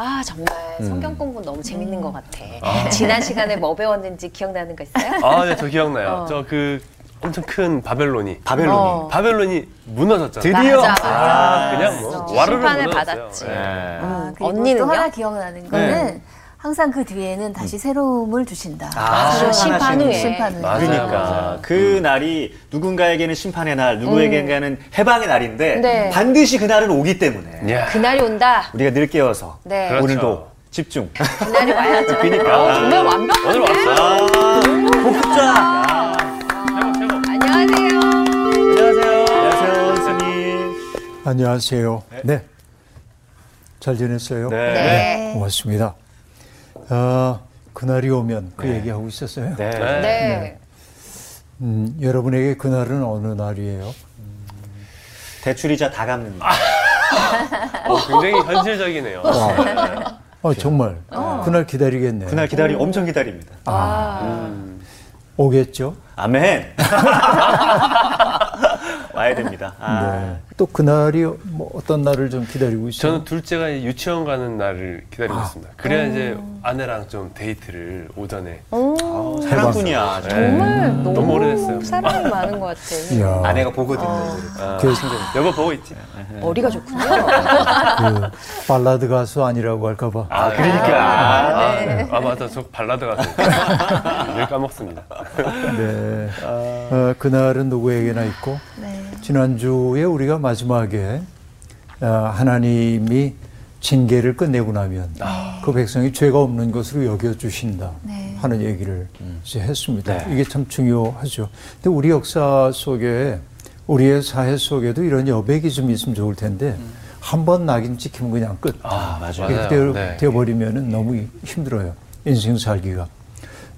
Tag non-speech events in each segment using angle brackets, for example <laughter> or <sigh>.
아 정말 성경 공부 너무 재밌는 것 같아. 지난 시간에 뭐 배웠는지 기억나는 거 있어요? 아, 네, 저 기억나요. 어. 저 그 엄청 큰 바벨론이 바벨론이. 어. 바벨론이 무너졌잖아요. 드디어. 맞아, 맞아. 아, 그냥 뭐. 와르르 심판을 무너졌어요. 받았지. 네. 아, 그리고 언니는요? 또 하나 기억나는 거는 항상 그 뒤에는 다시 새로움을 주신다. 아, 심판 심판하시는 후에. 심판 후에. 맞아요. 그러니까 맞아요. 그 날이 누군가에게는 심판의 날, 누구에게는 해방의 날인데 네. 반드시 그 날은 오기 때문에 야, 그날이 온다. 우리가 늘 깨어서 네. 그렇죠. 오늘도 집중. 그날이 와야죠. 그러니까. 어, 정말 완벽하네. 오늘 왔어요. 아, 복자. 최고. 안녕하세요. 안녕하세요. 안녕하세요, 선생님. 안녕하세요. 네. 잘 지냈어요? 네. 네. 고맙습니다. 아, 그날이 오면 그 얘기하고 있었어요. 네. 네. 네. 음, 여러분에게 그날은 어느 날이에요? 대출이자 다 갚는 날. 어, 굉장히 현실적이네요. 어, 정말. 그날 기다리겠네. 그날 기다리 엄청 기다립니다. 아, 오겠죠? 아멘. <laughs> 와야 됩니다. 아. 네. 또 그날이 뭐 어떤 날을 좀 기다리고 있어요? 저는 둘째가 유치원 가는 날을 기다리고 있습니다. 그래야 이제 아내랑 좀 데이트를 오전에. 어, 사랑꾼이야. 네. 정말 너무, 너무 오래됐어요. 사랑이 <laughs> 많은 것 같아. 이야, 아내가 보거든요. 아, 그, 여보 보고 있지. 머리가 좋군요. <laughs> 그 발라드 가수 아니라고 할까봐. 아, 그러니까. 아, 네. 아, 맞아. 저 발라드 가수. <laughs> 늘 까먹습니다. 네. 어, 그날은 누구에게나 있고, 네. 지난주에 우리가 마지막에 아, 하나님이 징계를 끝내고 나면 그 백성이 죄가 없는 것으로 여겨주신다 네. 하는 얘기를 이제 했습니다. 네. 이게 참 중요하죠. 근데 우리 역사 속에 우리의 사회 속에도 이런 여백이 좀 있으면 좋을 텐데 한번 낙인 찍히면 그냥 끝. 아, 맞아요. 되어, 네. 되어버리면 너무 힘들어요. 인생 살기가.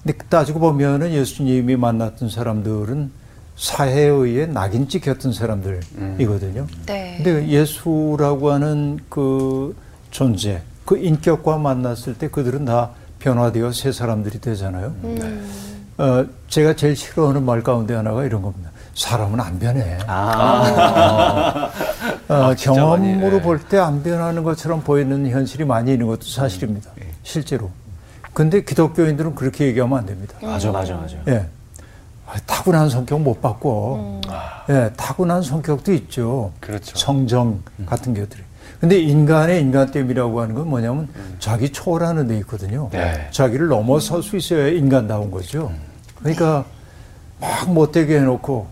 근데 따지고 보면은 예수님이 만났던 사람들은 사회에 의해 낙인 찍 혔던 사람들이거든요. 네. 근데 예수라고 하는 그 존재, 그 인격과 만났을 때 그들은 다 변화되어 새 사람들이 되잖아요. 어, 제가 제일 싫어하는 말 가운데 하나가 이런 겁니다. 사람은 안 변해. 아. 어, 아, 경험으로 예. 볼때 안 변하는 것처럼 보이는 현실이 많이 있는 것도 사실입니다. 실제로. 근데 기독교인들은 그렇게 얘기하면 안 됩니다. 맞아, 맞아, 맞아. 예. 아, 타고난 성격 못 바꿔. 예, 타고난 성격도 있죠. 그렇죠. 성정 같은 것들이. 근데 인간의 인간됨이라고 하는 건 뭐냐면 자기 초월하는 데 있거든요. 네. 자기를 넘어설 수 있어야 인간다운 거죠. 그러니까 막 못되게 해놓고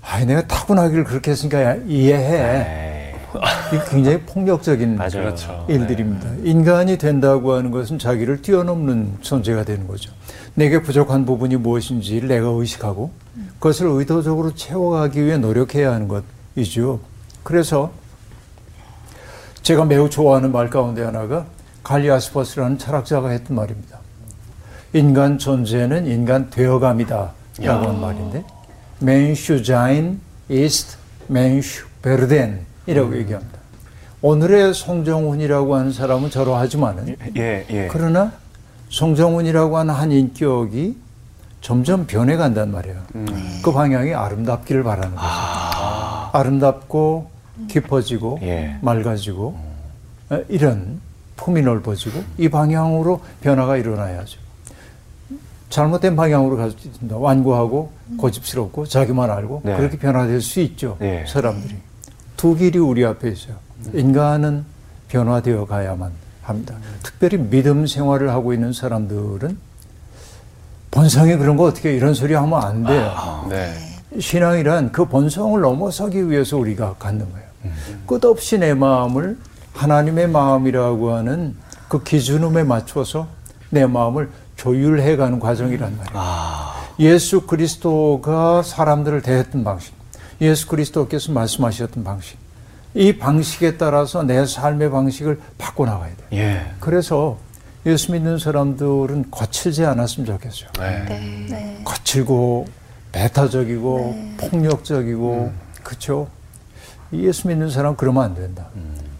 아, 내가 타고나기를 그렇게 했으니까 이해해. 이게 <laughs> 굉장히 폭력적인 맞아요. 그렇죠. 일들입니다. 인간이 된다고 하는 것은 자기를 뛰어넘는 존재가 되는 거죠. 내게 부족한 부분이 무엇인지를 내가 의식하고 그것을 의도적으로 채워가기 위해 노력해야 하는 것이죠. 그래서 제가 매우 좋아하는 말 가운데 하나가 칼 야스퍼스라는 철학자가 했던 말입니다. 인간 존재는 인간 되어감이다. 라고 하는 말인데, Mensch sein ist Mensch werden 이라고 얘기합니다. 오늘의 송정훈이라고 하는 사람은 저러하지만은, 예, 예. 그러나 송정훈이라고 하는 한 인격이 점점 변해간단 말이에요. 그 방향이 아름답기를 바라는 거죠. 아 름답고 깊어지고 예. 맑아지고 어, 이런 품이 넓어지고 이 방향으로 변화가 일어나야죠. 잘못된 방향으로 갈수 있습니다. 완고하고 고집스럽고 자기만 알고 네. 그렇게 변화될 수 있죠. 네. 사람들이 두 길이 우리 앞에 있어요. 인간은 변화되어 가야만 합니다. 특별히 믿음 생활을 하고 있는 사람들은 본성이 그런 거 어떻게 이런 소리 하면 안 돼요. 네. 신앙이란 그 본성을 넘어서기 위해서 우리가 갖는 거예요. 끝없이 내 마음을 하나님의 마음이라고 하는 그 기준음에 맞춰서 내 마음을 조율해 가는 과정이란 말이에요. 예수 그리스도가 사람들을 대했던 방식, 예수 그리스도께서 말씀하셨던 방식, 이 방식에 따라서 내 삶의 방식을 바꿔나가야 돼요. 예. 그래서 예수 믿는 사람들은 거칠지 않았으면 좋겠어요. 네. 네. 네. 거칠고 배타적이고 폭력적이고 그렇죠. 예수 믿는 사람 그러면 안 된다.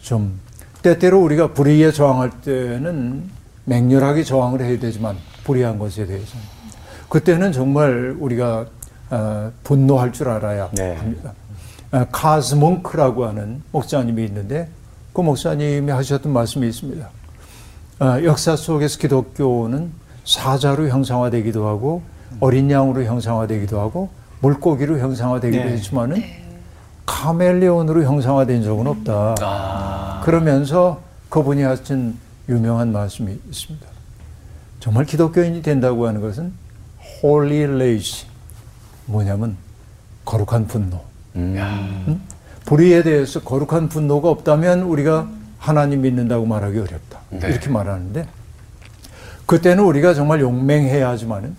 좀 때때로 우리가 불의에 저항할 때는 맹렬하게 저항을 해야 되지만 불의한 것에 대해서는 그때는 정말 우리가 어, 분노할 줄 알아야 네. 합니다. 어, 카스 몽크라고 하는 목사님이 있는데 그 목사님이 하셨던 말씀이 있습니다. 어, 역사 속에서 기독교는 사자로 형상화되기도 하고 어린 양으로 형상화되기도 하고 물고기로 형상화되기도 네. 했지만은 카멜레온으로 형상화된 적은 없다. 아. 그러면서 그분이 하신 유명한 말씀이 있습니다. 정말 기독교인이 된다고 하는 것은 holy rage 뭐냐면 거룩한 분노. 응? 불의에 대해서 거룩한 분노가 없다면 우리가 하나님 믿는다고 말하기 어렵다. 네. 이렇게 말하는데 그때는 우리가 정말 용맹해야 하지만은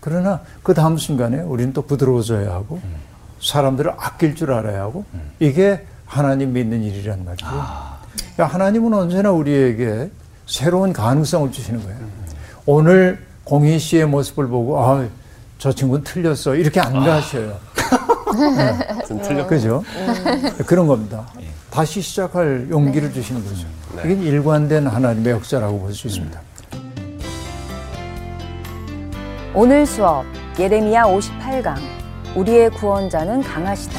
그러나 그 다음 순간에 우리는 또 부드러워져야 하고 사람들을 아낄 줄 알아야 하고 이게 하나님 믿는 일이란 말이죠. 그러니까 하나님은 언제나 우리에게 새로운 가능성을 주시는 거예요. 오늘 공희 씨의 모습을 보고 아, 저 친구는 틀렸어 이렇게 안 가셔요. 좀 틀려. 그죠? 그런 겁니다. 다시 시작할 용기를 주시는 거죠. 네. 이게 일관된 하나님의 역사라고 볼 수 있습니다. 오늘 수업 예레미야 58강 우리의 구원자는 강하시다.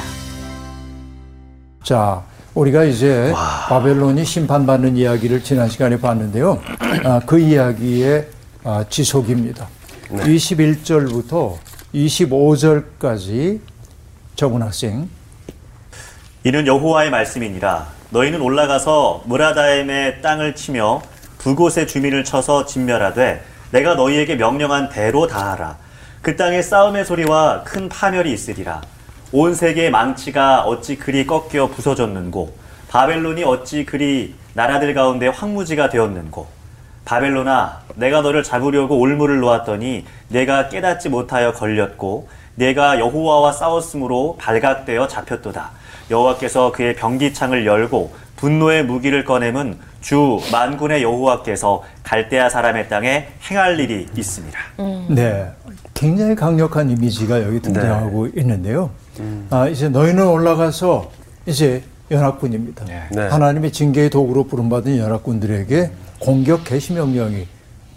자, 우리가 이제 바벨론이 심판받는 이야기를 지난 시간에 봤는데요. 아, 그 이야기의 아, 지속입니다. 21절부터 25절까지 적은 학생. 이는 여호와의 말씀이니라. 너희는 올라가서 무라다임의 땅을 치며 두 곳의 주민을 쳐서 진멸하되 내가 너희에게 명령한 대로 다하라. 그 땅에 싸움의 소리와 큰 파멸이 있으리라. 온 세계의 망치가 어찌 그리 꺾여 부서졌는고 바벨론이 어찌 그리 나라들 가운데 황무지가 되었는고 바벨론아 내가 너를 잡으려고 올무를 놓았더니 내가 깨닫지 못하여 걸렸고 내가 여호와와 싸웠으므로 발각되어 잡혔도다 여호와께서 그의 병기창을 열고 분노의 무기를 꺼내면 주 만군의 여호와께서 갈대아 사람의 땅에 행할 일이 있습니다. 네. 굉장히 강력한 이미지가 여기 등장하고 있는데요. 아, 이제 너희는 올라가서 이제 연합군입니다. 네. 하나님의 징계의 도구로 부름받은 연합군들에게 공격 개시 명령이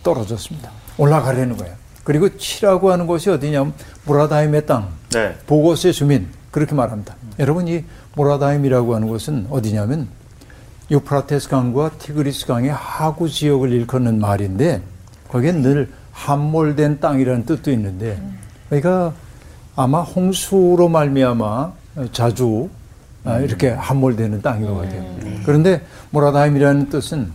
떨어졌습니다. 올라가려는 거예요. 그리고 치라고 하는 곳이 어디냐면 무라다임의 땅, 네. 보고스의 주민 그렇게 말합니다. 여러분 이 모라다임이라고 하는 곳은 어디냐면 유프라테스 강과 티그리스 강의 하구 지역을 일컫는 말인데 거기에 늘 함몰된 땅이라는 뜻도 있는데 그러니까 아마 홍수로 말미암아 자주 아, 이렇게 함몰되는 땅인 것 같아요. 그런데 모라다임이라는 뜻은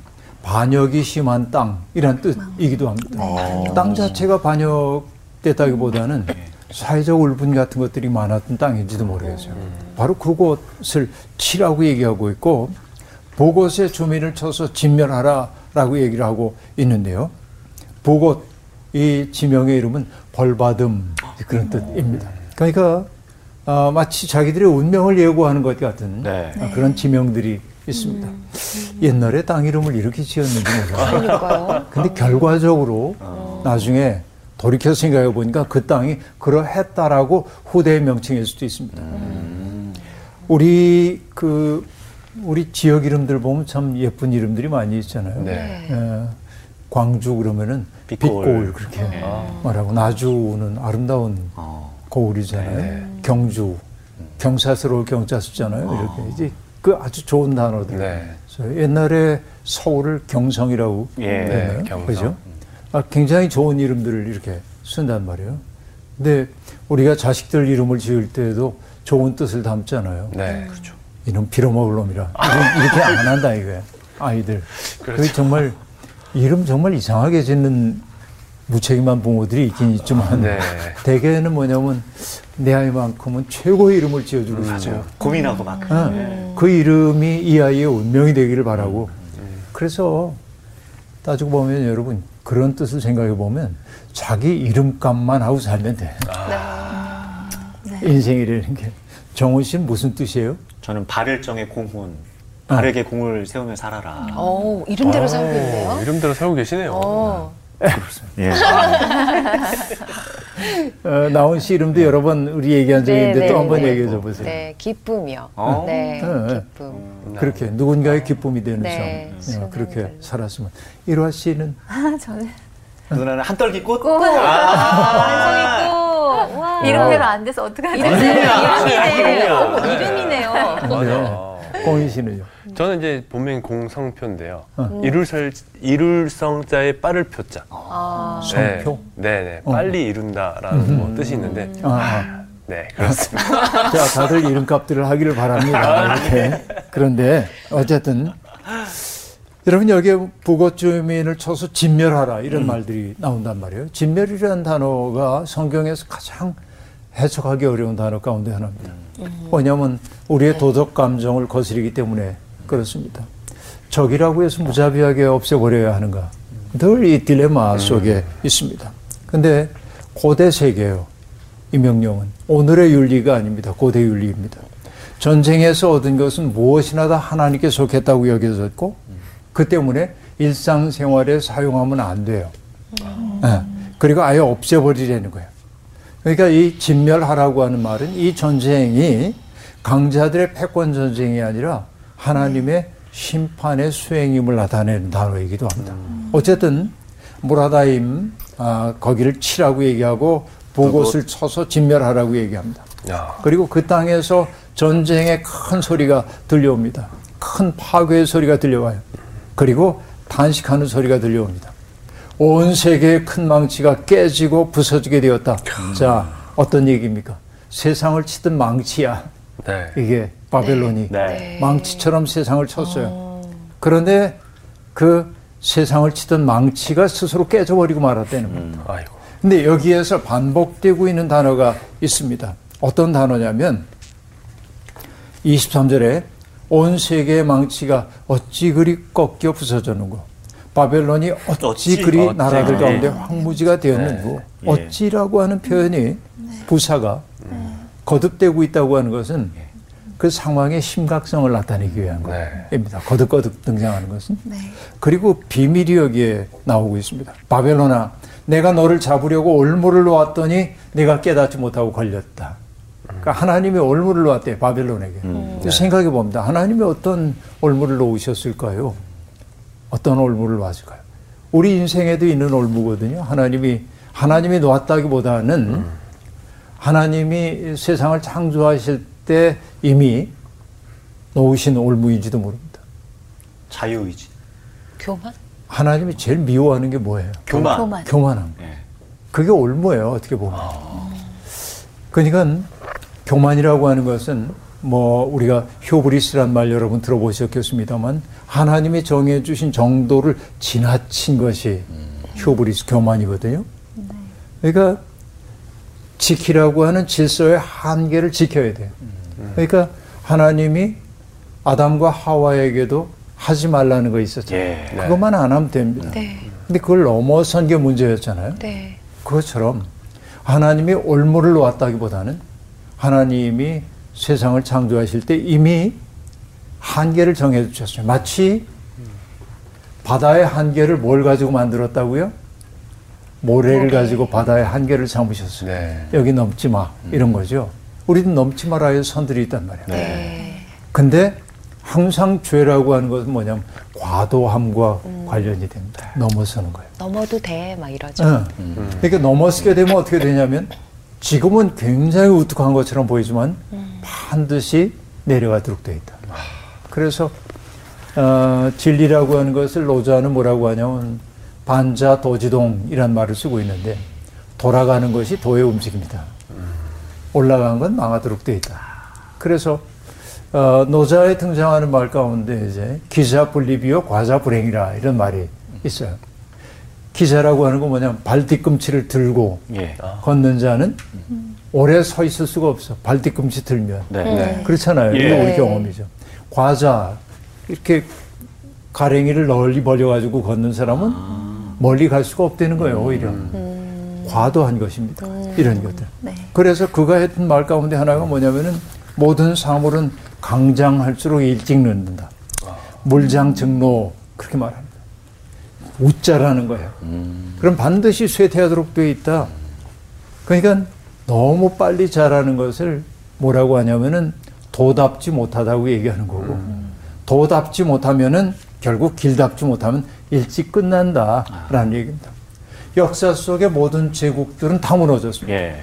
반역이 심한 땅이라는 뜻이기도 합니다. 땅 자체가 반역됐다기보다는 사회적 울분 같은 것들이 많았던 땅인지도 모르겠어요. 바로 그곳을 치라고 얘기하고 있고 보곳의 주민을 쳐서 진멸하라라고 얘기를 하고 있는데요. 보곳 이 지명의 이름은 벌받음 그런 뜻입니다. 그러니까 아, 마치 자기들의 운명을 예고하는 것 같은 네. 아, 그런 지명들이 있습니다. 옛날에 땅 이름을 이렇게 지었는지 몰라요. 그러니까요. 근데 결과적으로 나중에 돌이켜 생각해 보니까 그 땅이 그러했다라고 후대의 명칭일 수도 있습니다. 우리 그 우리 지역 이름들 보면 참 예쁜 이름들이 많이 있잖아요. 네. 예, 광주 그러면은 빛고울. 빛고울, 그렇게 말하고 나주는 아름다운 어. 고울이잖아요. 경주 경사스러울 경자 쓰잖아요. 이렇게 이제 그 아주 좋은 단어들. 네. 옛날에 서울을 경성이라고 예. 경성. 그죠? 아, 굉장히 좋은 이름들을 이렇게 쓴단 말이에요. 근데 우리가 자식들 이름을 지을 때도 좋은 뜻을 담잖아요. 네. 그렇죠. 이놈 빌어먹을 놈이라. 이런- 이렇게 안 한다 이거야. 아이들. 그렇죠. 그 정말 이름 정말 이상하게 짓는 무책임한 부모들이 있긴 있지만 네. 대개는 뭐냐면 내 아이만큼은 최고의 이름을 지어주고 싶죠. 고민하고 막. 어, 그 이름이 이 아이의 운명이 되기를 바라고. 그래서 따지고 보면 여러분 그런 뜻을 생각해 보면 자기 이름값만 하고 살면 돼. 인생이라는 게. 정훈 씨는 무슨 뜻이에요? 저는 발을정의 공훈. 발에게 공을 세우며 살아라. 어, 이름대로 살고 어, 있네요. 이름대로 살고 계시네요. 어. 예. 어, 나온 씨 이름도 여러 번 우리 얘기한 적이 있는데 네, 또 네, 한번 네. 얘기해 줘 보세요. 네, 기쁨이요. 어? 네, 네, 네. 기쁨. 그렇게 누군가의 기쁨이 되는 네, 삶. 어, 그렇게 순간들. 살았으면. 일화 씨는 아, 저는 누나는 한떨기 꽃. 꽃. 완성 있고, 와. 이름대로 안 돼서 어떡하지? 이름이네요. 이름이야. 어머, 이름이네요. 맞아. 공희 씨는요? 저는 이제 본명이 공성표인데요. 어. 이룰설 이룰성자의 빠를 표자. 아, 성표? 네, 네, 어. 빨리 이룬다라는 뭐 뜻이 있는데, 아, 아. 네, 그렇습니다. <laughs> 자, 다들 이름값들을 하기를 바랍니다. 이렇게. 그런데 어쨌든 여러분 여기에 북어 주민을 쳐서 진멸하라 이런 말들이 나온단 말이에요. 진멸이라는 단어가 성경에서 가장 해석하기 어려운 단어 가운데 하나입니다. 왜냐하면 우리의 도덕 감정을 거스르기 때문에 그렇습니다. 적이라고 해서 무자비하게 없애버려야 하는가? 늘 이 딜레마 속에 있습니다. 근데 고대 세계예요. 이 명령은 오늘의 윤리가 아닙니다. 고대 윤리입니다. 전쟁에서 얻은 것은 무엇이나 다 하나님께 속했다고 여겨졌고 그 때문에 일상생활에 사용하면 안 돼요. 예. 그리고 아예 없애버리려는 거예요. 그러니까 이 진멸하라고 하는 말은 이 전쟁이 강자들의 패권 전쟁이 아니라 하나님의 심판의 수행임을 나타내는 단어이기도 합니다. 어쨌든 무라다임 아, 거기를 치라고 얘기하고 보곳을 쳐서 진멸하라고 얘기합니다. 야, 그리고 그 땅에서 전쟁의 큰 소리가 들려옵니다. 큰 파괴의 소리가 들려와요. 그리고 단식하는 소리가 들려옵니다. 온 세계의 큰 망치가 깨지고 부서지게 되었다. 자, 어떤 얘기입니까? 세상을 치던 망치야. 네. 이게 바벨론이 네. 망치처럼 세상을 쳤어요. 그런데 그 세상을 치던 망치가 스스로 깨져버리고 말았다는 겁니다. 아이고. 근데 여기에서 반복되고 있는 단어가 있습니다. 어떤 단어냐면 23절에 온 세계의 망치가 어찌 그리 꺾여 부서졌는고 바벨론이 어찌, 어찌, 그리 어찌. 나라들 네. 가운데 황무지가 되었는고 네. 예. 어찌라고 하는 표현이 부사가 거듭되고 있다고 하는 것은 그 상황의 심각성을 나타내기 위한 네. 겁니다. 거듭거듭 등장하는 것은. 네. 그리고 비밀이 여기에 나오고 있습니다. 바벨론아, 내가 너를 잡으려고 올무를 놓았더니 내가 깨닫지 못하고 걸렸다. 그러니까 하나님이 올무를 놓았대 바벨론에게. 근데 생각해 봅니다. 하나님이 어떤 올무를 놓으셨을까요? 어떤 올무를 놓았을까요? 우리 인생에도 있는 올무거든요. 하나님이 하나님이 놓았다기보다는 하나님이 세상을 창조하실 때 이미 놓으신 올무인지도 모릅니다. 자유의지. 교만? 하나님이 제일 미워하는 게 뭐예요? 교만. 교만. 교만한 거. 예. 그게 올무예요, 어떻게 보면. 그러니까 교만이라고 하는 것은 뭐 우리가 효브리스란 말 여러분 들어보셨겠습니다만 하나님이 정해 주신 정도를 지나친 것이 효브리스 교만이거든요. 그러니까 지키라고 하는 질서의 한계를 지켜야 돼요. 그러니까 하나님이 아담과 하와에게도 하지 말라는 거 있었잖아요. 예. 그것만 안 하면 됩니다. 네. 근데 그걸 넘어선 게 문제였잖아요. 네. 그것처럼 하나님이 올무를 놓았다기보다는 하나님이 세상을 창조하실 때 이미 한계를 정해 주셨어요. 마치 바다의 한계를 뭘 가지고 만들었다고요? 모래를 가지고 바다의 한계를 삼으셨어요. 네. 여기 넘지 마. 이런 거죠. 우리도 넘지 말아야 선들이 있단 말이에요. 네. 근데 항상 죄라고 하는 것은 뭐냐면 과도함과 음. 관련이 됩니다. 넘어서는 거예요. 넘어도 돼, 막 이러죠. 응. 그러니까 넘어서게 되면 어떻게 되냐면 지금은 굉장히 우뚝한 것처럼 보이지만 반드시 내려가도록 되어 있다. 그래서 어, 진리라고 하는 것을 노자는 뭐라고 하냐면 반자 도지동이란 말을 쓰고 있는데 돌아가는 것이 도의 움직입니다. 올라간 건 망하도록 되어 있다. 그래서 어, 노자에 등장하는 말 가운데 이제 기자 분리비요 과자 불행이라 이런 말이 있어요. 기자라고 하는 건 뭐냐면 발 뒤꿈치를 들고 예. 걷는 자는 오래 서 있을 수가 없어. 발 뒤꿈치 들면. 네. 네. 그렇잖아요. 예. 이게 우리 네. 경험이죠. 과자 이렇게 가랭이를 널리 벌려가지고 걷는 사람은 멀리 갈 수가 없다는 거예요. 오히려 과도한 것입니다. 이런 것들. 네. 그래서 그가 했던 말 가운데 하나가 뭐냐면은 모든 사물은 강장할수록 일찍 늦는다. 물장 증로 그렇게 말합니다. 웃자라는 거예요. 그럼 반드시 쇠퇴하도록 되어 있다. 그러니까 너무 빨리 자라는 것을 뭐라고 하냐면은 도답지 못하다고 얘기하는 거고 도답지 못하면은 결국 길답지 못하면 일찍 끝난다라는 얘기입니다. 역사 속의 모든 제국들은 다 무너졌습니다. 예.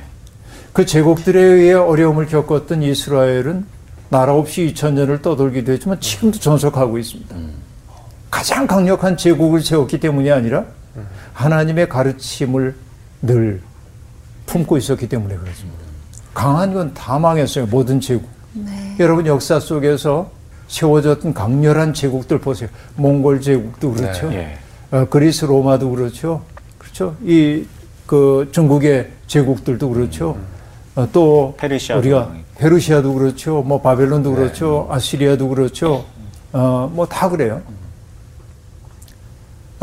그 제국들에 의해 어려움을 겪었던 이스라엘은 나라 없이 2000년을 떠돌기도 했지만 지금도 전속하고 있습니다. 가장 강력한 제국을 세웠기 때문이 아니라 하나님의 가르침을 늘 품고 있었기 때문에 그렇습니다. 강한 건 다 망했어요. 모든 제국. 여러분 역사 속에서 세워졌던 강렬한 제국들 보세요. 몽골 제국도 그렇죠. 예. 어, 그리스 로마도 그렇죠. 그렇죠. 이 그 중국의 제국들도 그렇죠. 어, 또 페르시아도 우리가. 페르시아도 그렇죠. 뭐 바벨론도 그렇죠. 아시리아도 그렇죠. 어, 뭐 다 그래요.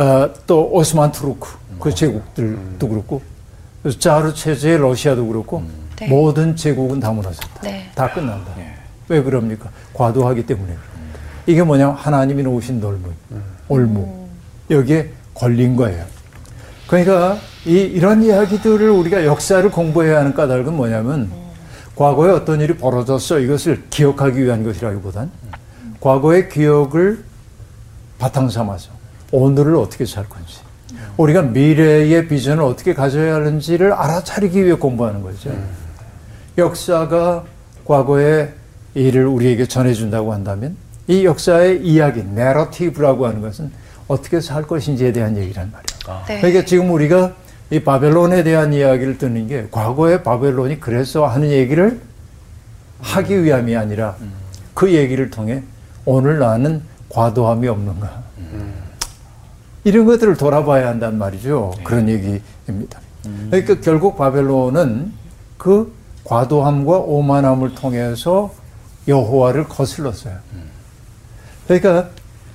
어, 또 오스만 투르크 그 제국들도 그렇고 그래서 자르 체제의 러시아도 그렇고 네. 모든 제국은 다 무너졌다. 네. 다 끝난다. 왜 그럽니까? 과도하기 때문에 그럽니다. 이게 뭐냐면 하나님이 놓으신 놀무, 올무 여기에 걸린 거예요. 그러니까 이, 이런 이야기들을 우리가 역사를 공부해야 하는 까닭은 뭐냐면 과거에 어떤 일이 벌어졌어 이것을 기억하기 위한 것이라기보단 과거의 기억을 바탕 삼아서 오늘을 어떻게 살 건지 우리가 미래의 비전을 어떻게 가져야 하는지를 알아차리기 위해 공부하는 거죠. 역사가 과거의 일을 우리에게 전해준다고 한다면 이 역사의 이야기, 내러티브라고 하는 것은 어떻게 살 것인지에 대한 얘기란 말이에요. 네. 그러니까 지금 우리가 이 바벨론에 대한 이야기를 듣는 게 과거의 바벨론이 그래서 하는 얘기를 하기 위함이 아니라 그 얘기를 통해 오늘 나는 과도함이 없는가. 이런 것들을 돌아봐야 한단 말이죠. 그런 얘기입니다. 그러니까 결국 바벨론은 그 과도함과 오만함을 통해서 여호와를 거슬렀어요. 그러니까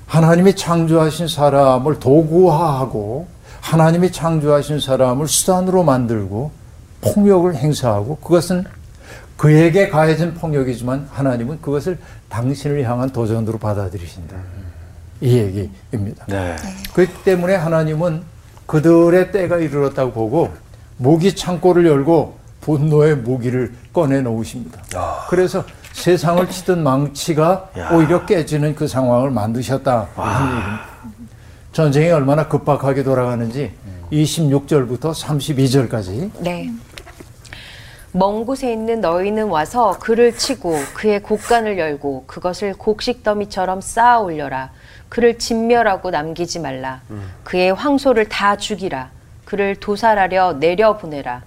하나님이 창조하신 사람을 도구화하고 하나님이 창조하신 사람을 수단으로 만들고 폭력을 행사하고 그것은 그에게 가해진 폭력이지만 하나님은 그것을 당신을 향한 도전으로 받아들이신다. 이 얘기입니다. 네. 그렇기 때문에 하나님은 그들의 때가 이르렀다고 보고 무기 창고를 열고 분노의 무기를 꺼내 놓으십니다. 그래서 세상을 치던 망치가 야. 오히려 깨지는 그 상황을 만드셨다. 전쟁이 얼마나 급박하게 돌아가는지 26절부터 32절까지 네. 먼 곳에 있는 너희는 와서 그를 치고 그의 곡간을 열고 그것을 곡식 더미처럼 쌓아 올려라. 그를 진멸하고 남기지 말라. 그의 황소를 다 죽이라. 그를 도살하려 내려 보내라.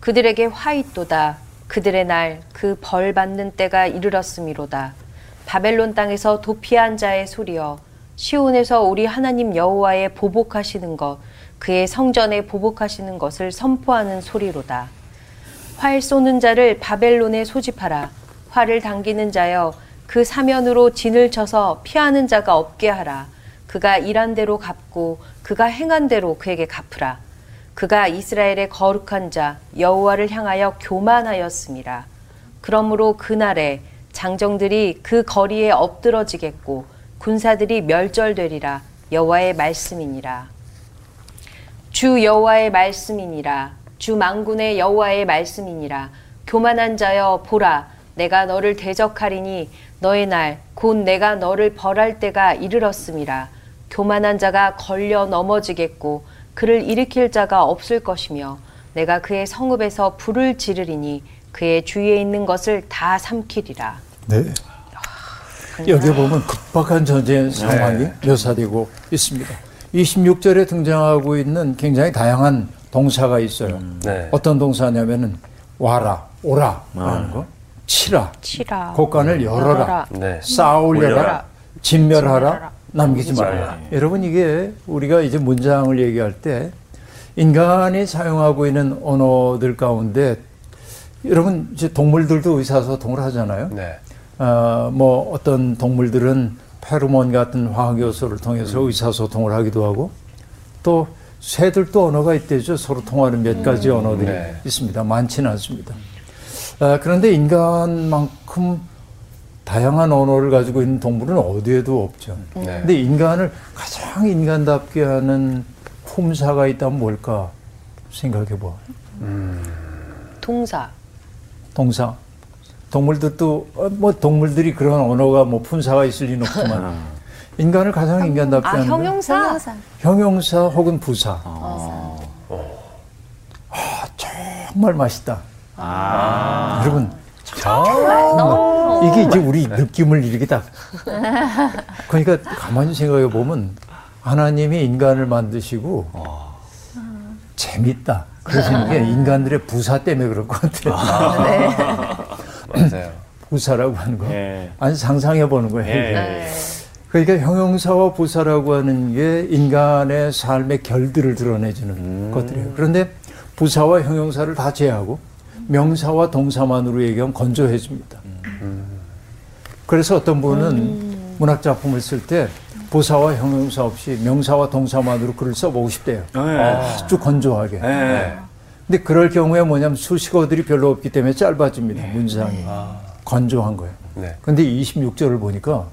그들에게 화 있도다. 그들의 날 그 벌 받는 때가 이르렀음이로다. 바벨론 땅에서 도피한 자의 소리여 시온에서 우리 하나님 여호와의 보복하시는 것 그의 성전에 보복하시는 것을 선포하는 소리로다. 활 쏘는 자를 바벨론에 소집하라. 활을 당기는 자여 그 사면으로 진을 쳐서 피하는 자가 없게 하라. 그가 일한 대로 갚고 그가 행한 대로 그에게 갚으라. 그가 이스라엘의 거룩한 자 여호와를 향하여 교만하였음이라. 그러므로 그날에 장정들이 그 거리에 엎드러지겠고 군사들이 멸절되리라 여호와의 말씀이니라. 주 여호와의 말씀이니라 주 만군의 여호와의 말씀이니라 교만한 자여 보라 내가 너를 대적하리니 너의 날 곧 내가 너를 벌할 때가 이르렀음이라 교만한 자가 걸려 넘어지겠고 그를 일으킬 자가 없을 것이며 내가 그의 성읍에서 불을 지르리니 그의 주위에 있는 것을 다 삼키리라 네. 여기 보면 급박한 전쟁 상황이 묘사되고 있습니다. 26절에 등장하고 있는 굉장히 다양한 동사가 있어요. 네. 어떤 동사냐면은 와라, 오라 라는 거, 치라, 치라 곡간을 열어라, 열어라. 네. 쌓아올려라, 올려라. 진멸하라, 진멸하라. 남기지 말라. 여러분 이게 우리가 이제 문장을 얘기할 때 인간이 사용하고 있는 언어들 가운데 여러분 이제 동물들도 의사소통을 하잖아요. 네. 어, 뭐 어떤 동물들은 페로몬 같은 화학 요소를 통해서 의사소통을 하기도 하고 또 새들도 언어가 있대죠. 서로 통하는 몇 가지 언어들이 네. 있습니다. 많지는 않습니다. 아, 그런데 인간만큼 다양한 언어를 가지고 있는 동물은 어디에도 없죠. 네. 근데 인간을 가장 인간답게 하는 품사가 있다면 뭘까 생각해 봐. 동사 동사. 동물들도 어, 뭐 동물들이 그런 언어가 뭐 품사가 있을 리는 없지만 <laughs> 인간을 가장 인간답게 아 하는 건 형용사 형용사. 형용사 혹은 부사. 어. 정말 맛있다. 아. 여러분 너무 이게 이제 우리 느낌을 이렇게 딱. 그러니까 가만히 생각해 보면 하나님이 인간을 만드시고 재밌다. 그러시는 게 인간들의 부사 때문에 그럴 것 같아요. <laughs> 맞아요. 부사라고 하는 거. 예. 아니 상상해 보는 거예요. 예. 네. 그러니까 형용사와 부사라고 하는 게 인간의 삶의 결들을 드러내주는 것들이에요. 그런데 부사와 형용사를 다 제하고 명사와 동사만으로 얘기하면 건조해집니다. 그래서 어떤 분은 문학 작품을 쓸때 부사와 형용사 없이 명사와 동사만으로 글을 써보고 싶대요. 예. 아주 건조하게. 예. 근데 그럴 경우에 뭐냐면 수식어들이 별로 없기 때문에 짧아집니다. 문장이. 건조한 거예요. 네. 근데 26절을 보니까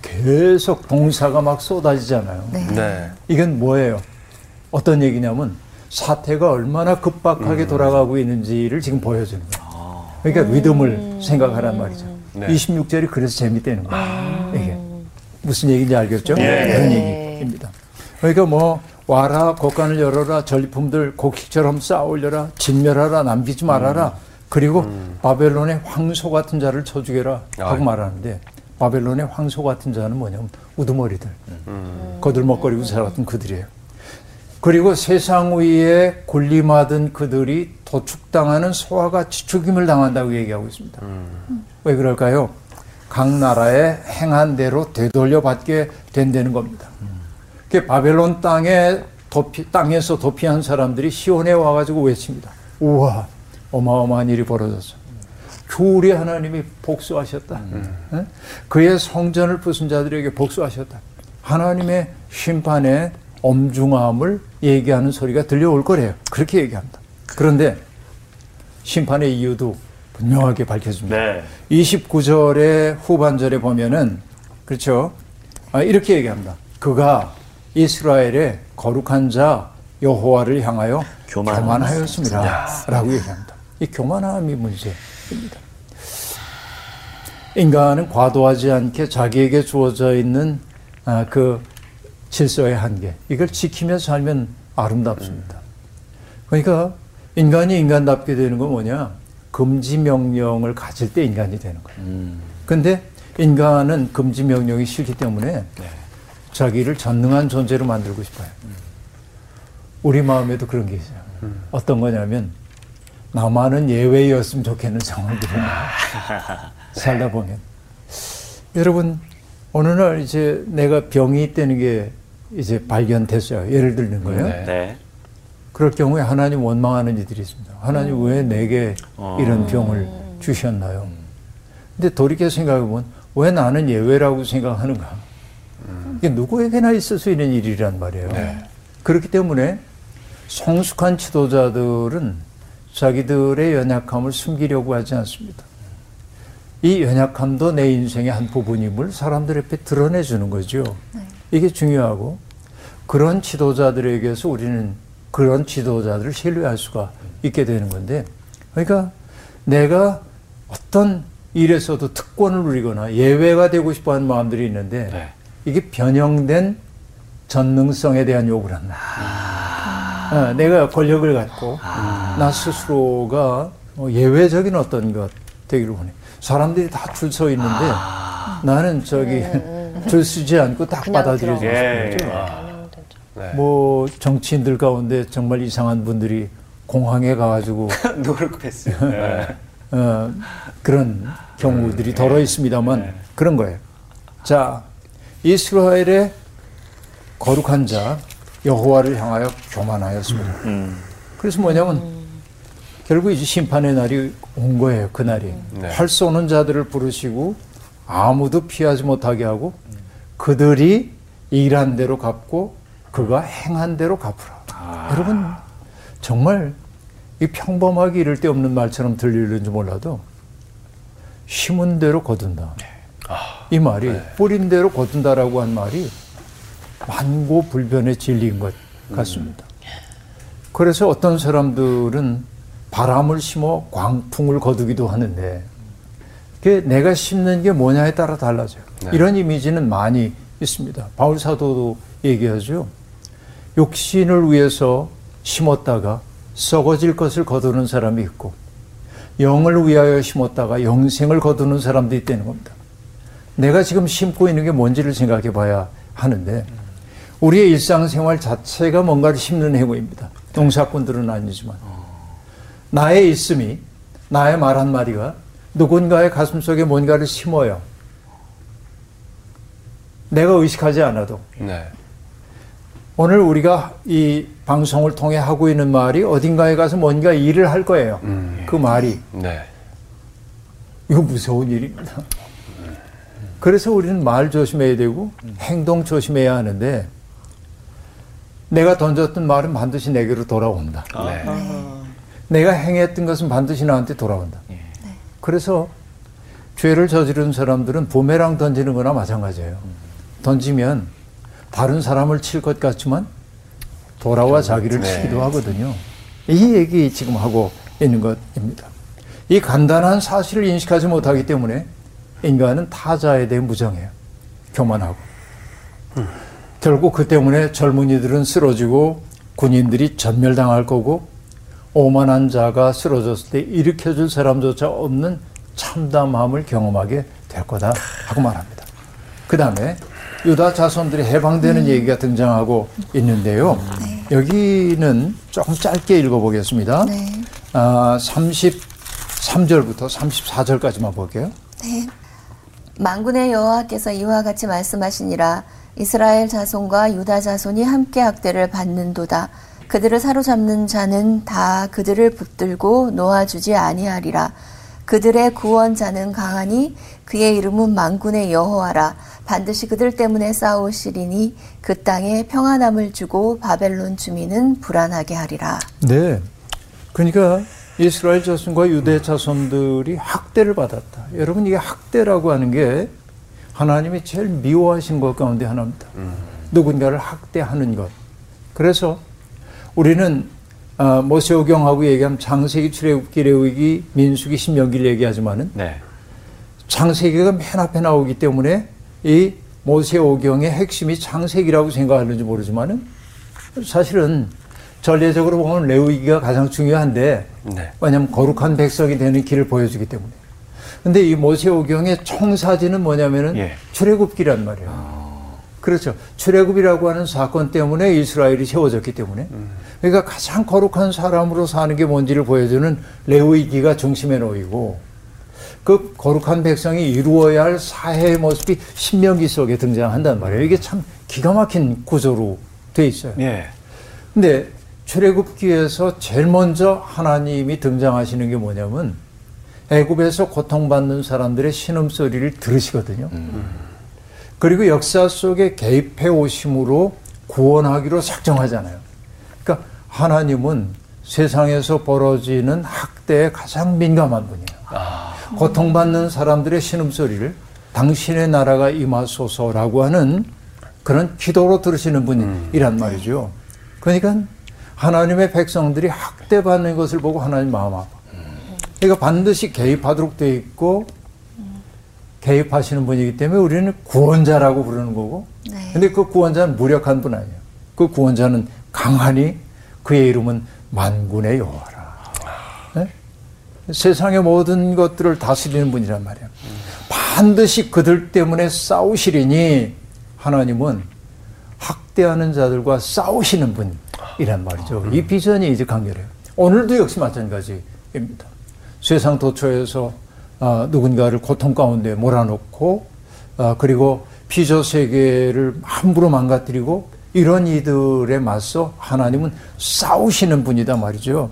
계속 동사가 막 쏟아지잖아요. 네. 이건 뭐예요? 어떤 얘기냐면 사태가 얼마나 급박하게 돌아가고 있는지를 지금 보여주는 거예요. 그러니까 리듬을 생각하란 말이죠. 네. 26절이 그래서 재밌다는 거예요. 이게 무슨 얘기인지 알겠죠? 예. 그런 네. 얘기입니다. 그러니까 뭐 와라 곡간을 열어라 전리품들 곡식처럼 쌓아올려라 진멸하라 남기지 말아라 그리고 바벨론의 황소 같은 자를 쳐주게라 하고 아이. 말하는데 바벨론의 황소 같은 자는 뭐냐면 우두머리들 거들먹거리고 살았던 그들이에요. 그리고 세상 위에 군림하던 그들이 도축당하는 소와 같이 죽임을 당한다고 얘기하고 있습니다. 왜 그럴까요? 각 나라의 행한 대로 되돌려 받게 된다는 겁니다. 그 바벨론 땅에 도피, 땅에서 도피한 사람들이 시온에 와가지고 외칩니다. 우와, 어마어마한 일이 벌어졌어. 우리 하나님이 복수하셨다. 예? 그의 성전을 부순 자들에게 복수하셨다. 하나님의 심판의 엄중함을 얘기하는 소리가 들려올 거래요. 그렇게 얘기합니다. 그런데 심판의 이유도 분명하게 밝혀집니다. 네. 29절의 후반절에 보면은 그렇죠. 아, 이렇게 얘기합니다. 그가 이스라엘의 거룩한 자 여호와를 향하여 교만하였습니다. 교만하였습니다라고 얘기합니다. 이 교만함이 문제입니다. 인간은 과도하지 않게 자기에게 주어져 있는 아, 그 질서의 한계 이걸 지키며 살면 아름답습니다. 그러니까 인간이 인간답게 되는 건 뭐냐? 금지 명령을 가질 때 인간이 되는 거예요. 근데 인간은 금지 명령이 싫기 때문에 자기를 전능한 존재로 만들고 싶어요. 우리 마음에도 그런 게 있어요. 어떤 거냐면 나만은 예외였으면 좋겠는 상황들이 <laughs> 살다 보면 여러분 어느 날 이제 내가 병이 있다는 게 이제 발견됐어요. 예를 들는 거예요. 네. 네. 그럴 경우에 하나님 원망하는 이들이 있습니다. 하나님 왜 내게 어. 이런 병을 주셨나요? 근데 돌이켜 생각해 보면 왜 나는 예외라고 생각하는가? 이게 누구에게나 있을 수 있는 일이란 말이에요. 그렇기 때문에 성숙한 지도자들은 자기들의 연약함을 숨기려고 하지 않습니다. 이 연약함도 내 인생의 한 부분임을 사람들 앞에 드러내주는 거죠. 이게 중요하고 그런 지도자들에게서 우리는 그런 지도자들을 신뢰할 수가 있게 되는 건데 그러니까 내가 어떤 일에서도 특권을 누리거나 예외가 되고 싶어 하는 마음들이 있는데 네. 이게 변형된 전능성에 대한 욕을 한다. 어, 내가 권력을 갖고 나 스스로가 어, 예외적인 어떤 것 되기를 원해. 사람들이 다 줄 서 있는데 나는 저기 줄 서지 않고 딱 들어가. 싶은 거죠. 변형되죠. 네. 뭐 정치인들 가운데 정말 이상한 분들이 공항에 가가지고 <laughs> 노력 패스. <laughs> 네. 어, 그런 경우들이 덜어 있습니다만 그런 거예요. 자, 이스라엘의 거룩한 자 여호와를 향하여 교만하였습니다. 음. 그래서 뭐냐면 결국 이제 심판의 날이 온 거예요. 그 날이 네. 활 쏘는 자들을 부르시고 아무도 피하지 못하게 하고 그들이 일한 대로 갚고 그가 행한 대로 갚으라. 여러분 정말 이 평범하게 이럴 데 없는 말처럼 들리는지 몰라도 심은 대로 거둔다. 이 말이 뿌린 대로 거둔다라고 한 말이 만고불변의 진리인 것 같습니다. 그래서 어떤 사람들은 바람을 심어 광풍을 거두기도 하는데 그게 내가 심는 게 뭐냐에 따라 달라져요. 네. 이런 이미지는 많이 있습니다. 바울 사도도 얘기하죠. 욕심을 위해서 심었다가 썩어질 것을 거두는 사람이 있고 영을 위하여 심었다가 영생을 거두는 사람들이 있다는 겁니다. 내가 지금 심고 있는 게 뭔지를 생각해 봐야 하는데 우리의 일상생활 자체가 뭔가를 심는 행위입니다. 농사꾼들은 아니지만 나의 있음이 나의 말 한마디가 누군가의 가슴 속에 뭔가를 심어요. 내가 의식하지 않아도 네. 오늘 우리가 이 방송을 통해 하고 있는 말이 어딘가에 가서 뭔가 일을 할 거예요. 그 말이 네. 이거 무서운 일입니다. 그래서 우리는 말 조심해야 되고 행동 조심해야 하는데 내가 던졌던 말은 반드시 내게로 돌아온다. 네. 내가 행했던 것은 반드시 나한테 돌아온다. 그래서 죄를 저지른 사람들은 부메랑 던지는 거나 마찬가지예요. 던지면 다른 사람을 칠 것 같지만 돌아와 자기를 네. 치기도 하거든요. 이 얘기 지금 하고 있는 것입니다. 이 간단한 사실을 인식하지 못하기 때문에 인간은 타자에 대해 무정해요. 교만하고. 결국 그 때문에 젊은이들은 쓰러지고 군인들이 전멸당할 거고 오만한 자가 쓰러졌을 때 일으켜줄 사람조차 없는 참담함을 경험하게 될 거다 하고 말합니다. 그 다음에 유다 자손들이 해방되는 얘기가 등장하고 있는데요. 여기는 조금 짧게 읽어보겠습니다. 네. 아, 33절부터 34절까지만 볼게요. 네. 만군의 여호와께서 이와 같이 말씀하시니라 이스라엘 자손과 유다 자손이 함께 학대를 받는도다 그들을 사로잡는 자는 다 그들을 붙들고 놓아주지 아니하리라 그들의 구원자는 강하니 그의 이름은 만군의 여호와라 반드시 그들 때문에 싸우시리니 그 땅에 평안함을 주고 바벨론 주민은 불안하게 하리라 네. 그러니까 이스라엘 자손과 유대 자손들이 학대를 받았다. 여러분 이게 학대라고 하는 게 하나님이 제일 미워하신 것 가운데 하나입니다. 누군가를 학대하는 것. 그래서 우리는 아, 모세오경하고 얘기하면 장세기, 출애굽기, 레위기, 민수기, 신명기를 얘기하지만은 네. 창세기가 맨 앞에 나오기 때문에 이 모세오경의 핵심이 창세기라고 생각하는지 모르지만은 사실은 전례적으로 보면 레위기가 가장 중요한데 네. 왜냐하면 거룩한 백성이 되는 길을 보여주기 때문에. 근데 이 모세오경의 청사진은 뭐냐면은 예. 출애굽기란 말이에요. 그렇죠. 출애굽이라고 하는 사건 때문에 이스라엘이 세워졌기 때문에. 그러니까 가장 거룩한 사람으로 사는 게 뭔지를 보여주는 레위기가 중심에 놓이고 그 거룩한 백성이 이루어야 할 사회의 모습이 신명기 속에 등장한단 말이에요. 이게 참 기가 막힌 구조로 돼 있어요. 예. 근데 출애굽기에서 제일 먼저 하나님이 등장하시는 게 뭐냐면 애굽에서 고통받는 사람들의 신음소리를 들으시거든요. 그리고 역사 속에 개입해 오심으로 구원하기로 작정하잖아요. 그러니까 하나님은 세상에서 벌어지는 학대에 가장 민감한 분이에요. 고통받는 사람들의 신음소리를 당신의 나라가 임하소서라고 하는 그런 기도로 들으시는 분이란 말이죠. 그러니까 하나님의 백성들이 학대받는 것을 보고 하나님 마음 아파. 그러니까 반드시 개입하도록 되어 있고 개입하시는 분이기 때문에 우리는 구원자라고 부르는 거고. 네. 근데 그 구원자는 무력한 분 아니에요. 그 구원자는 강하니 그의 이름은 만군의 여호와라. 네? 세상의 모든 것들을 다스리는 분이란 말이에요. 반드시 그들 때문에 싸우시리니 하나님은 학대하는 자들과 싸우시는 분이란 말이죠. 이 비전이 이제 강렬해요. 오늘도 역시 마찬가지입니다. 세상 도처에서 아, 누군가를 고통 가운데 몰아넣고 아, 그리고 피조 세계를 함부로 망가뜨리고 이런 이들에 맞서 하나님은 싸우시는 분이다 말이죠.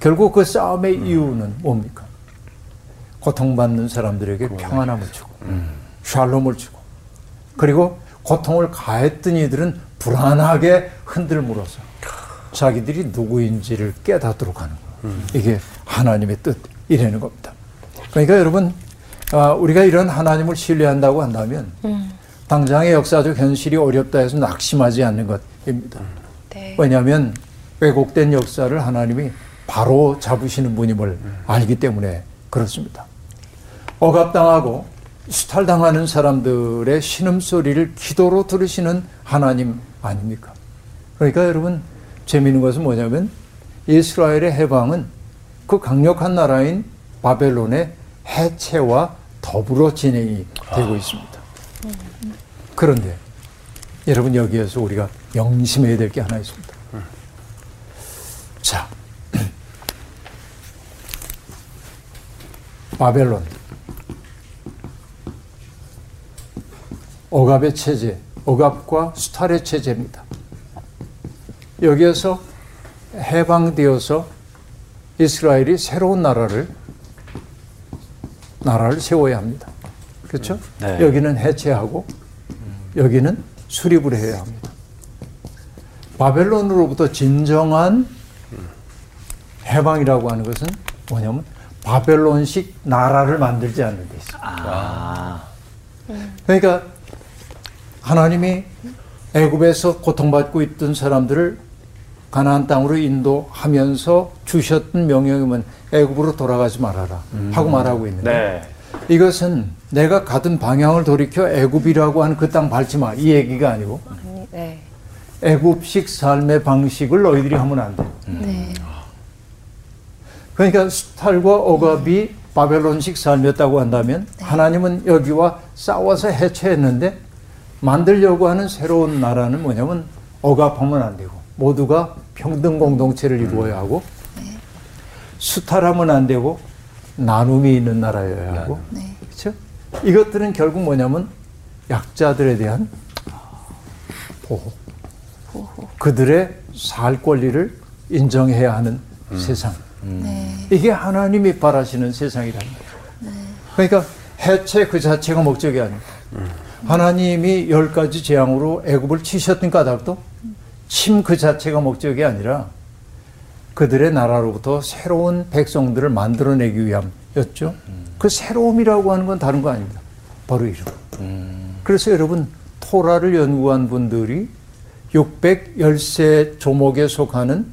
결국 그 싸움의 이유는 뭡니까? 고통받는 사람들에게 평안함을 주고 샬롬을 주고 그리고 고통을 가했던 이들은 불안하게 흔들 물어서 자기들이 누구인지를 깨닫도록 하는 거예요. 이게 하나님의 뜻 이라는 겁니다. 그러니까 여러분 아, 우리가 이런 하나님을 신뢰한다고 한다면 당장의 역사적 현실이 어렵다 해서 낙심하지 않는 것입니다. 네. 왜냐하면 왜곡된 역사를 하나님이 바로 잡으시는 분임을 알기 때문에 그렇습니다. 억압당하고 수탈당하는 사람들의 신음소리를 기도로 들으시는 하나님 아닙니까? 그러니까 여러분 재미있는 것은 뭐냐면 이스라엘의 해방은 그 강력한 나라인 바벨론의 해체와 더불어 진행이 되고 있습니다. 그런데 여러분 여기에서 우리가 명심해야 될 게 하나 있습니다. 자, 바벨론 억압의 체제, 억압과 수탈의 체제입니다. 여기에서 해방되어서 이스라엘이 새로운 나라를 나라를 세워야 합니다. 그렇죠? 네. 여기는 해체하고 여기는 수립을 해야 합니다. 바벨론으로부터 진정한 해방이라고 하는 것은 뭐냐면 바벨론식 나라를 만들지 않는 데 있습니다. 아. 그러니까 하나님이 애굽에서 고통받고 있던 사람들을 가나안 땅으로 인도하면서 주셨던 명령이면 애굽으로 돌아가지 말아라 하고 말하고 있는데 네. 이것은 내가 가던 방향을 돌이켜 애굽이라고 하는 그 땅 밟지 마 이 얘기가 아니고 아니, 네. 애굽식 삶의 방식을 너희들이 하면 안 돼. 네. 그러니까 수탈과 억압이 바벨론식 삶이었다고 한다면 하나님은 여기와 싸워서 해체했는데 만들려고 하는 새로운 나라는 뭐냐면 억압하면 안 되고 모두가 평등 공동체를 이루어야 하고 수탈하면 안 되고 나눔이 있는 나라여야 하고 네. 그렇죠? 이것들은 결국 뭐냐면 약자들에 대한 보호, 그들의 살 권리를 인정해야 하는 세상. 네. 이게 하나님이 바라시는 세상이란 말이에요. 그러니까 해체 그 자체가 목적이 아닙니다. 하나님이 열 가지 재앙으로 애굽을 치셨던 까닭도 침 그 자체가 목적이 아니라 그들의 나라로부터 새로운 백성들을 만들어내기 위함이었죠. 그 새로움이라고 하는 건 다른 거 아닙니다. 바로 이름. 그래서 여러분 토라를 연구한 분들이 610세 조목에 속하는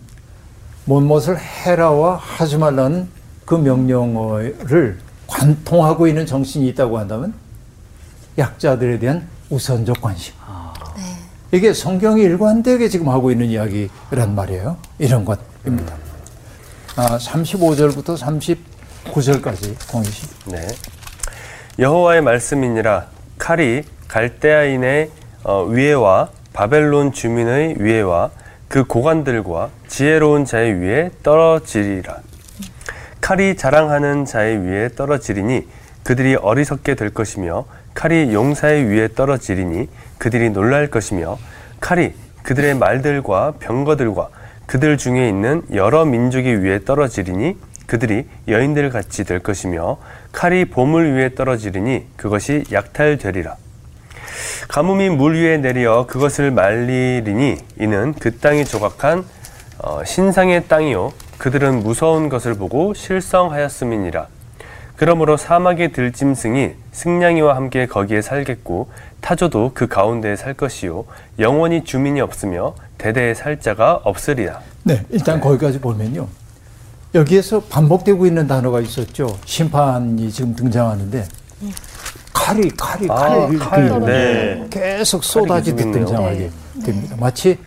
못못을 해라와 하지 말라는 그 명령어를 관통하고 있는 정신이 있다고 한다면 약자들에 대한 우선적 관심. 이게 성경이 일관되게 지금 하고 있는 이야기란 말이에요. 이런 것입니다. 아, 35절부터 39절까지 공유시. 네. 여호와의 말씀이니라 칼이 갈대아인의 어, 위에와 바벨론 주민의 위에와 그 고관들과 지혜로운 자의 위에 떨어지리라. 칼이 자랑하는 자의 위에 떨어지리니 그들이 어리석게 될 것이며 칼이 용사의 위에 떨어지리니 그들이 놀랄 것이며 칼이 그들의 말들과 병거들과 그들 중에 있는 여러 민족의 위에 떨어지리니 그들이 여인들 같이 될 것이며 칼이 보물 위에 떨어지리니 그것이 약탈되리라. 가뭄이 물 위에 내려 그것을 말리리니 이는 그 땅이 조각한 어, 신상의 땅이요 그들은 무서운 것을 보고 실성하였음이니라. 그러므로 사막의 들짐승이 승냥이와 함께 거기에 살겠고 타조도 그 가운데에 살 것이요 영원히 주민이 없으며 대대에 살 자가 없으리라. 네, 일단 거기까지 보면요. 여기에서 반복되고 있는 단어가 있었죠. 심판이 지금 등장하는데 칼이 칼이 아, 칼이 칼, 그 네. 계속 쏟아지듯. 등장하게 됩니다. 마치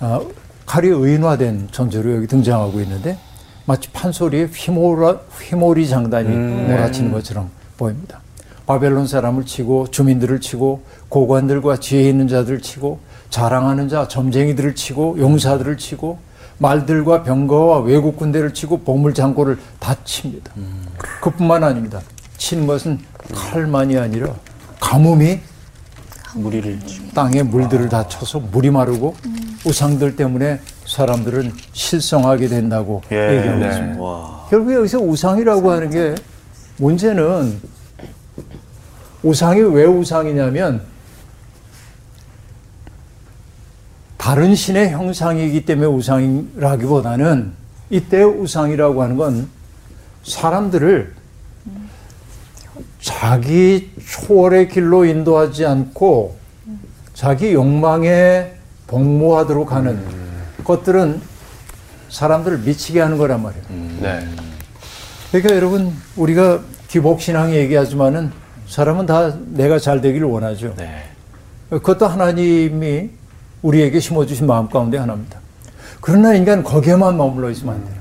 아, 칼이 의인화된 존재로 여기 등장하고 있는데 마치 판소리에 휘몰아, 휘몰이 장단이 몰아치는 것처럼 보입니다. 바벨론 사람을 치고 주민들을 치고 고관들과 지혜 있는 자들을 치고 자랑하는 자 점쟁이들을 치고 용사들을 치고 말들과 병거와 외국 군대를 치고 보물 창고를 다 칩니다. 그뿐만 아닙니다. 친 것은 칼만이 아니라 가뭄이 무리를 땅에 물들을 다 쳐서 물이 마르고 우상들 때문에 사람들은 실성하게 된다고 예. 얘기하고 네. 있습니다. 와. 결국 여기서 우상이라고 하는 게 문제는 우상이 왜 우상이냐면 다른 신의 형상이기 때문에 우상이라기보다는 이때 우상이라고 하는 건 사람들을 자기 초월의 길로 인도하지 않고 자기 욕망에 복무하도록 하는 것들은 사람들을 미치게 하는 거란 말이에요. 네. 그러니까 여러분 우리가 기복신앙 얘기하지만은 사람은 다 내가 잘 되기를 원하죠. 네. 그것도 하나님이 우리에게 심어주신 마음 가운데 하나입니다. 그러나 인간 거기에만 머물러 있으면 안 돼요.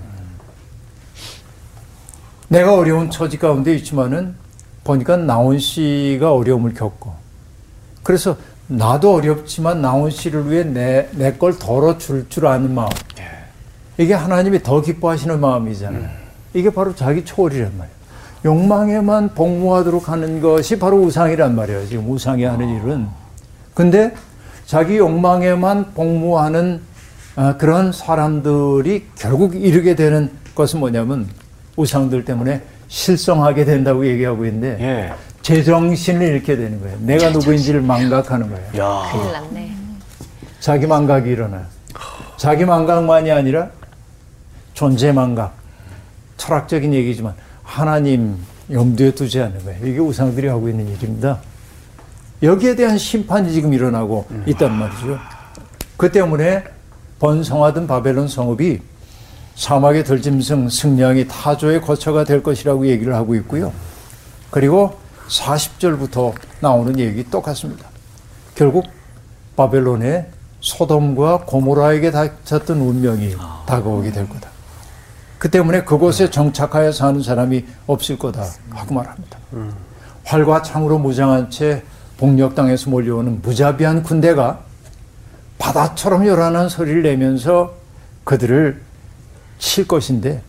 내가 어려운 처지 가운데 있지만은 보니까 나온 씨가 어려움을 겪고 그래서 나도 어렵지만 나온 씨를 위해 내 내 걸 덜어줄 줄 아는 마음 이게 하나님이 더 기뻐하시는 마음이잖아요. 이게 바로 자기 초월이란 말이에요. 욕망에만 복무하도록 하는 것이 바로 우상이란 말이에요. 지금 우상이 하는 일은. 근데 자기 욕망에만 복무하는 아, 그런 사람들이 결국 이르게 되는 것은 뭐냐면 우상들 때문에 실성하게 된다고 얘기하고 있는데 예. 제정신을 잃게 되는 거예요. 내가 누구인지를 망각하는 거예요. 야. 큰일 났네. 자기 망각이 일어나요. 자기 망각만이 아니라 존재 망각. 철학적인 얘기지만 하나님 염두에 두지 않는 거예요. 이게 우상들이 하고 있는 일입니다. 여기에 대한 심판이 지금 일어나고 있단 말이죠. 그 때문에 번성하던 바벨론 성읍이 사막의 들짐승 승량이 타조의 거처가 될 것이라고 얘기를 하고 있고요. 그리고 40절부터 나오는 얘기 똑같습니다. 결국 바벨론의 소돔과 고모라에게 닥쳤던 운명이 다가오게 될 거다. 그 때문에 그곳에 정착하여 사는 사람이 없을 거다 하고 말합니다. 활과 창으로 무장한 채 복력 땅에서 몰려오는 무자비한 군대가 바다처럼 요란한 소리를 내면서 그들을 칠 것인데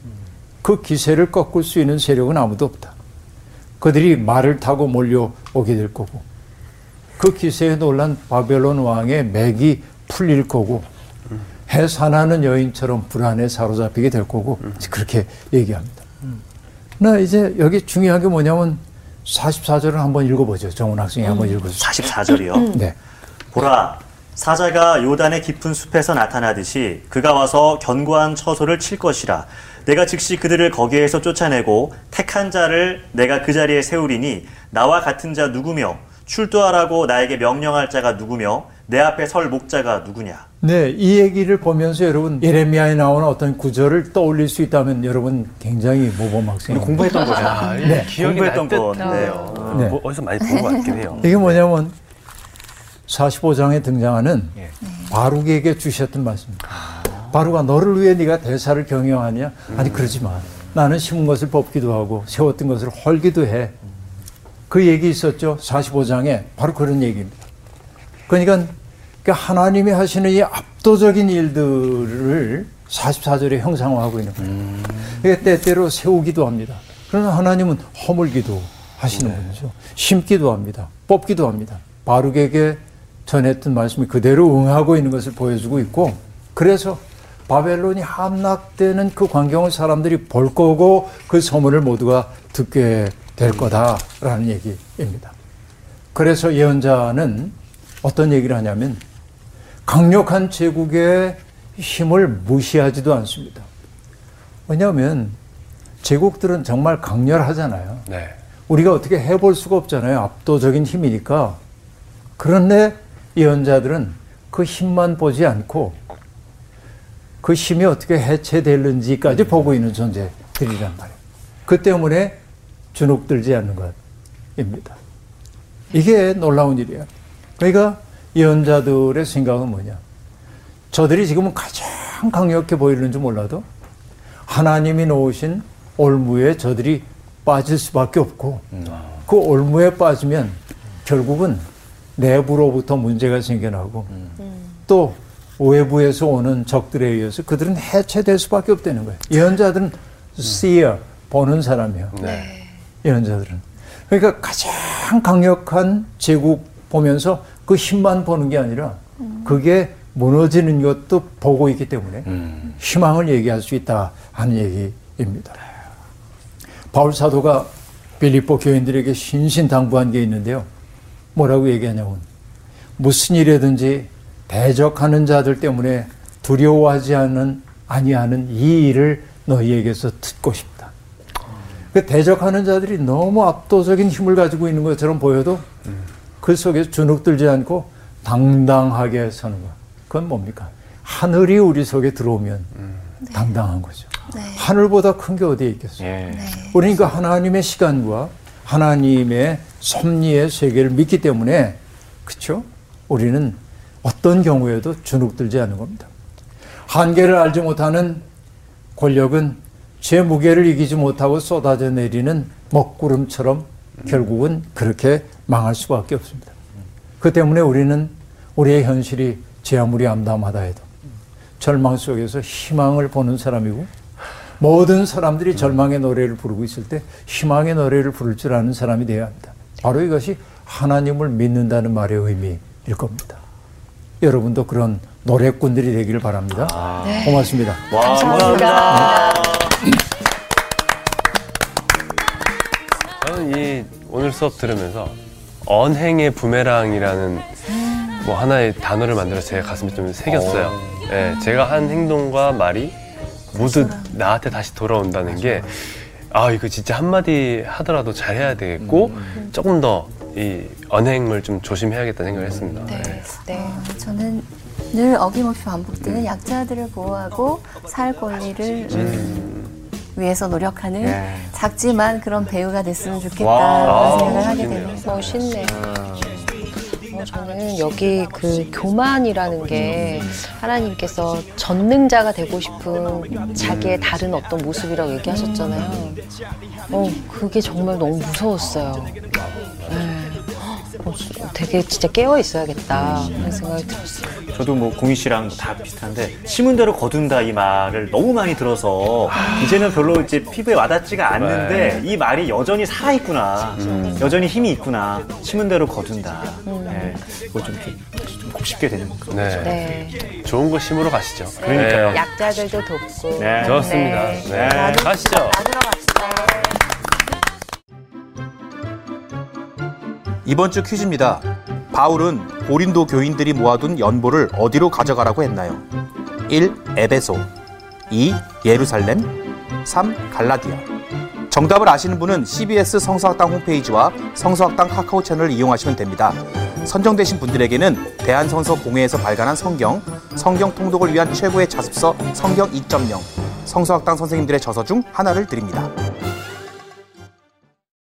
그 기세를 꺾을 수 있는 세력은 아무도 없다. 그들이 말을 타고 몰려오게 될 거고 그 기세에 놀란 바벨론 왕의 맥이 풀릴 거고 해산하는 여인처럼 불안에 사로잡히게 될 거고 그렇게 얘기합니다. 나 이제 여기 중요한 게 뭐냐면 44절을 한번 읽어보죠. 정훈 학생이 한번 읽어주세요. 44절이요. 네. 보라 사자가 요단의 깊은 숲에서 나타나듯이 그가 와서 견고한 처소를 칠 것이라 내가 즉시 그들을 거기에서 쫓아내고 택한 자를 내가 그 자리에 세우리니 나와 같은 자 누구며 출두하라고 나에게 명령할 자가 누구며 내 앞에 설 목자가 누구냐 네, 이 얘기를 보면서 여러분 예레미야에 나오는 어떤 구절을 떠올릴 수 있다면 여러분 굉장히 모범 학생. 공부했던 거죠. 네. 기억이 공부했던 날 건데요. 듯해요. 네. 뭐 어디서 많이 본 것 같긴 해요. 이게 뭐냐면 45장에 등장하는 바룩에게 주셨던 말씀입니다. 바룩아 너를 위해 네가 대사를 경영하냐? 아니 그러지 마. 나는 심은 것을 뽑기도 하고 세웠던 것을 헐기도 해. 그 얘기 있었죠. 45장에 바로 그런 얘기입니다. 그러니까 그 하나님이 하시는 이 압도적인 일들을 44절에 형상화하고 있는 거예요. 그게 때때로 세우기도 합니다. 그러나 하나님은 허물기도 하시는 분이죠. 심기도 합니다. 뽑기도 합니다. 바룩에게 전했던 말씀이 그대로 응하고 있는 것을 보여주고 있고 그래서 바벨론이 함락되는 그 광경을 사람들이 볼 거고 그 소문을 모두가 듣게 될 거다라는 얘기입니다. 그래서 예언자는 어떤 얘기를 하냐면 강력한 제국의 힘을 무시하지도 않습니다. 왜냐하면 제국들은 정말 강렬하잖아요. 네. 우리가 어떻게 해볼 수가 없잖아요. 압도적인 힘이니까. 그런데 예언자들은 그 힘만 보지 않고 그 힘이 어떻게 해체될는지까지 보고 있는 존재들이란 말이에요. 그 때문에 주눅들지 않는 것입니다. 이게 놀라운 일이야. 그러니까 예언자들의 생각은 뭐냐? 저들이 지금은 가장 강력해 보이는지 몰라도 하나님이 놓으신 올무에 저들이 빠질 수밖에 없고 그 올무에 빠지면 결국은 내부로부터 문제가 생겨나고 또 외부에서 오는 적들에 의해서 그들은 해체될 수밖에 없다는 거예요. 예언자들은 seer, 보는 사람이에요. 네. 예언자들은. 그러니까 가장 강력한 제국 보면서 그 힘만 보는 게 아니라 그게 무너지는 것도 보고 있기 때문에 희망을 얘기할 수 있다 하는 얘기입니다. 바울 사도가 빌립보 교인들에게 신신당부한 게 있는데요. 뭐라고 얘기하냐면 무슨 일이든지 대적하는 자들 때문에 두려워하지 않는 아니하는 이 일을 너희에게서 듣고 싶다. 그 대적하는 자들이 너무 압도적인 힘을 가지고 있는 것처럼 보여도 그 속에 주눅들지 않고 당당하게 서는 것. 그건 뭡니까? 하늘이 우리 속에 들어오면 당당한 거죠. 하늘보다 큰 게 어디에 있겠어요? 예. 우리는 그 하나님의 시간과 하나님의 섭리의 세계를 믿기 때문에 그렇죠? 우리는 어떤 경우에도 주눅들지 않는 겁니다. 한계를 알지 못하는 권력은 제 무게를 이기지 못하고 쏟아져 내리는 먹구름처럼 결국은 그렇게 망할 수밖에 없습니다. 그 때문에 우리는 우리의 현실이 제 아무리 암담하다 해도 절망 속에서 희망을 보는 사람이고 모든 사람들이 절망의 노래를 부르고 있을 때 희망의 노래를 부를 줄 아는 사람이 되어야 합니다. 바로 이것이 하나님을 믿는다는 말의 의미일 겁니다. 여러분도 그런 노래꾼들이 되기를 바랍니다. 고맙습니다. 와, 감사합니다. 저는 이 오늘 수업 들으면서 언행의 부메랑이라는 뭐 하나의 단어를 만들어서 제 가슴에 좀 새겼어요. 예, 제가 한 행동과 말이 모두 나한테 다시 돌아온다는 게 아, 이거 진짜 한마디 하더라도 잘해야 되겠고 조금 더 이 언행을 좀 조심해야겠다는 생각을 했습니다. 네, 네. 저는 늘 어김없이 반복되는 약자들을 보호하고 살 권리를 음, 위해서 노력하는 예. 작지만 그런 배우가 됐으면 좋겠다 와. 그런 생각을 하게. 됩니다. 멋있네. 어, 저는 여기 그 교만이라는 게 하나님께서 전능자가 되고 싶은 자기의 다른 어떤 모습이라고 얘기하셨잖아요. 어, 그게 정말 너무 무서웠어요. 네. 어, 되게 진짜 깨어 있어야겠다 그런 생각이 들었어요. 저도 뭐 공희 씨랑 다 비슷한데 심은 대로 거둔다 이 말을 너무 많이 들어서 이제는 별로 이제 피부에 와닿지가 않는데 이 말이 여전히 살아 있구나, 여전히 힘이 있구나. 심은 대로 거둔다. 네, 그거 좀 이렇게 좀 곱씹게 되는 거. 네. 네. 좋은 거 심으러 가시죠. 그러니까요. 네. 약자들도 돕고. 네. 좋습니다. 네. 네. 가시죠. 이번 주 퀴즈입니다. 바울은 고린도 교인들이 모아둔 연보를 어디로 가져가라고 했나요? 1. 에베소 2. 예루살렘 3. 갈라디아 정답을 아시는 분은 CBS 성서학당 홈페이지와 성서학당 카카오 채널을 이용하시면 됩니다. 선정되신 분들에게는 대한성서공회에서 발간한 성경, 성경 통독을 위한 최고의 자습서 성경 2.0, 성서학당 선생님들의 저서 중 하나를 드립니다.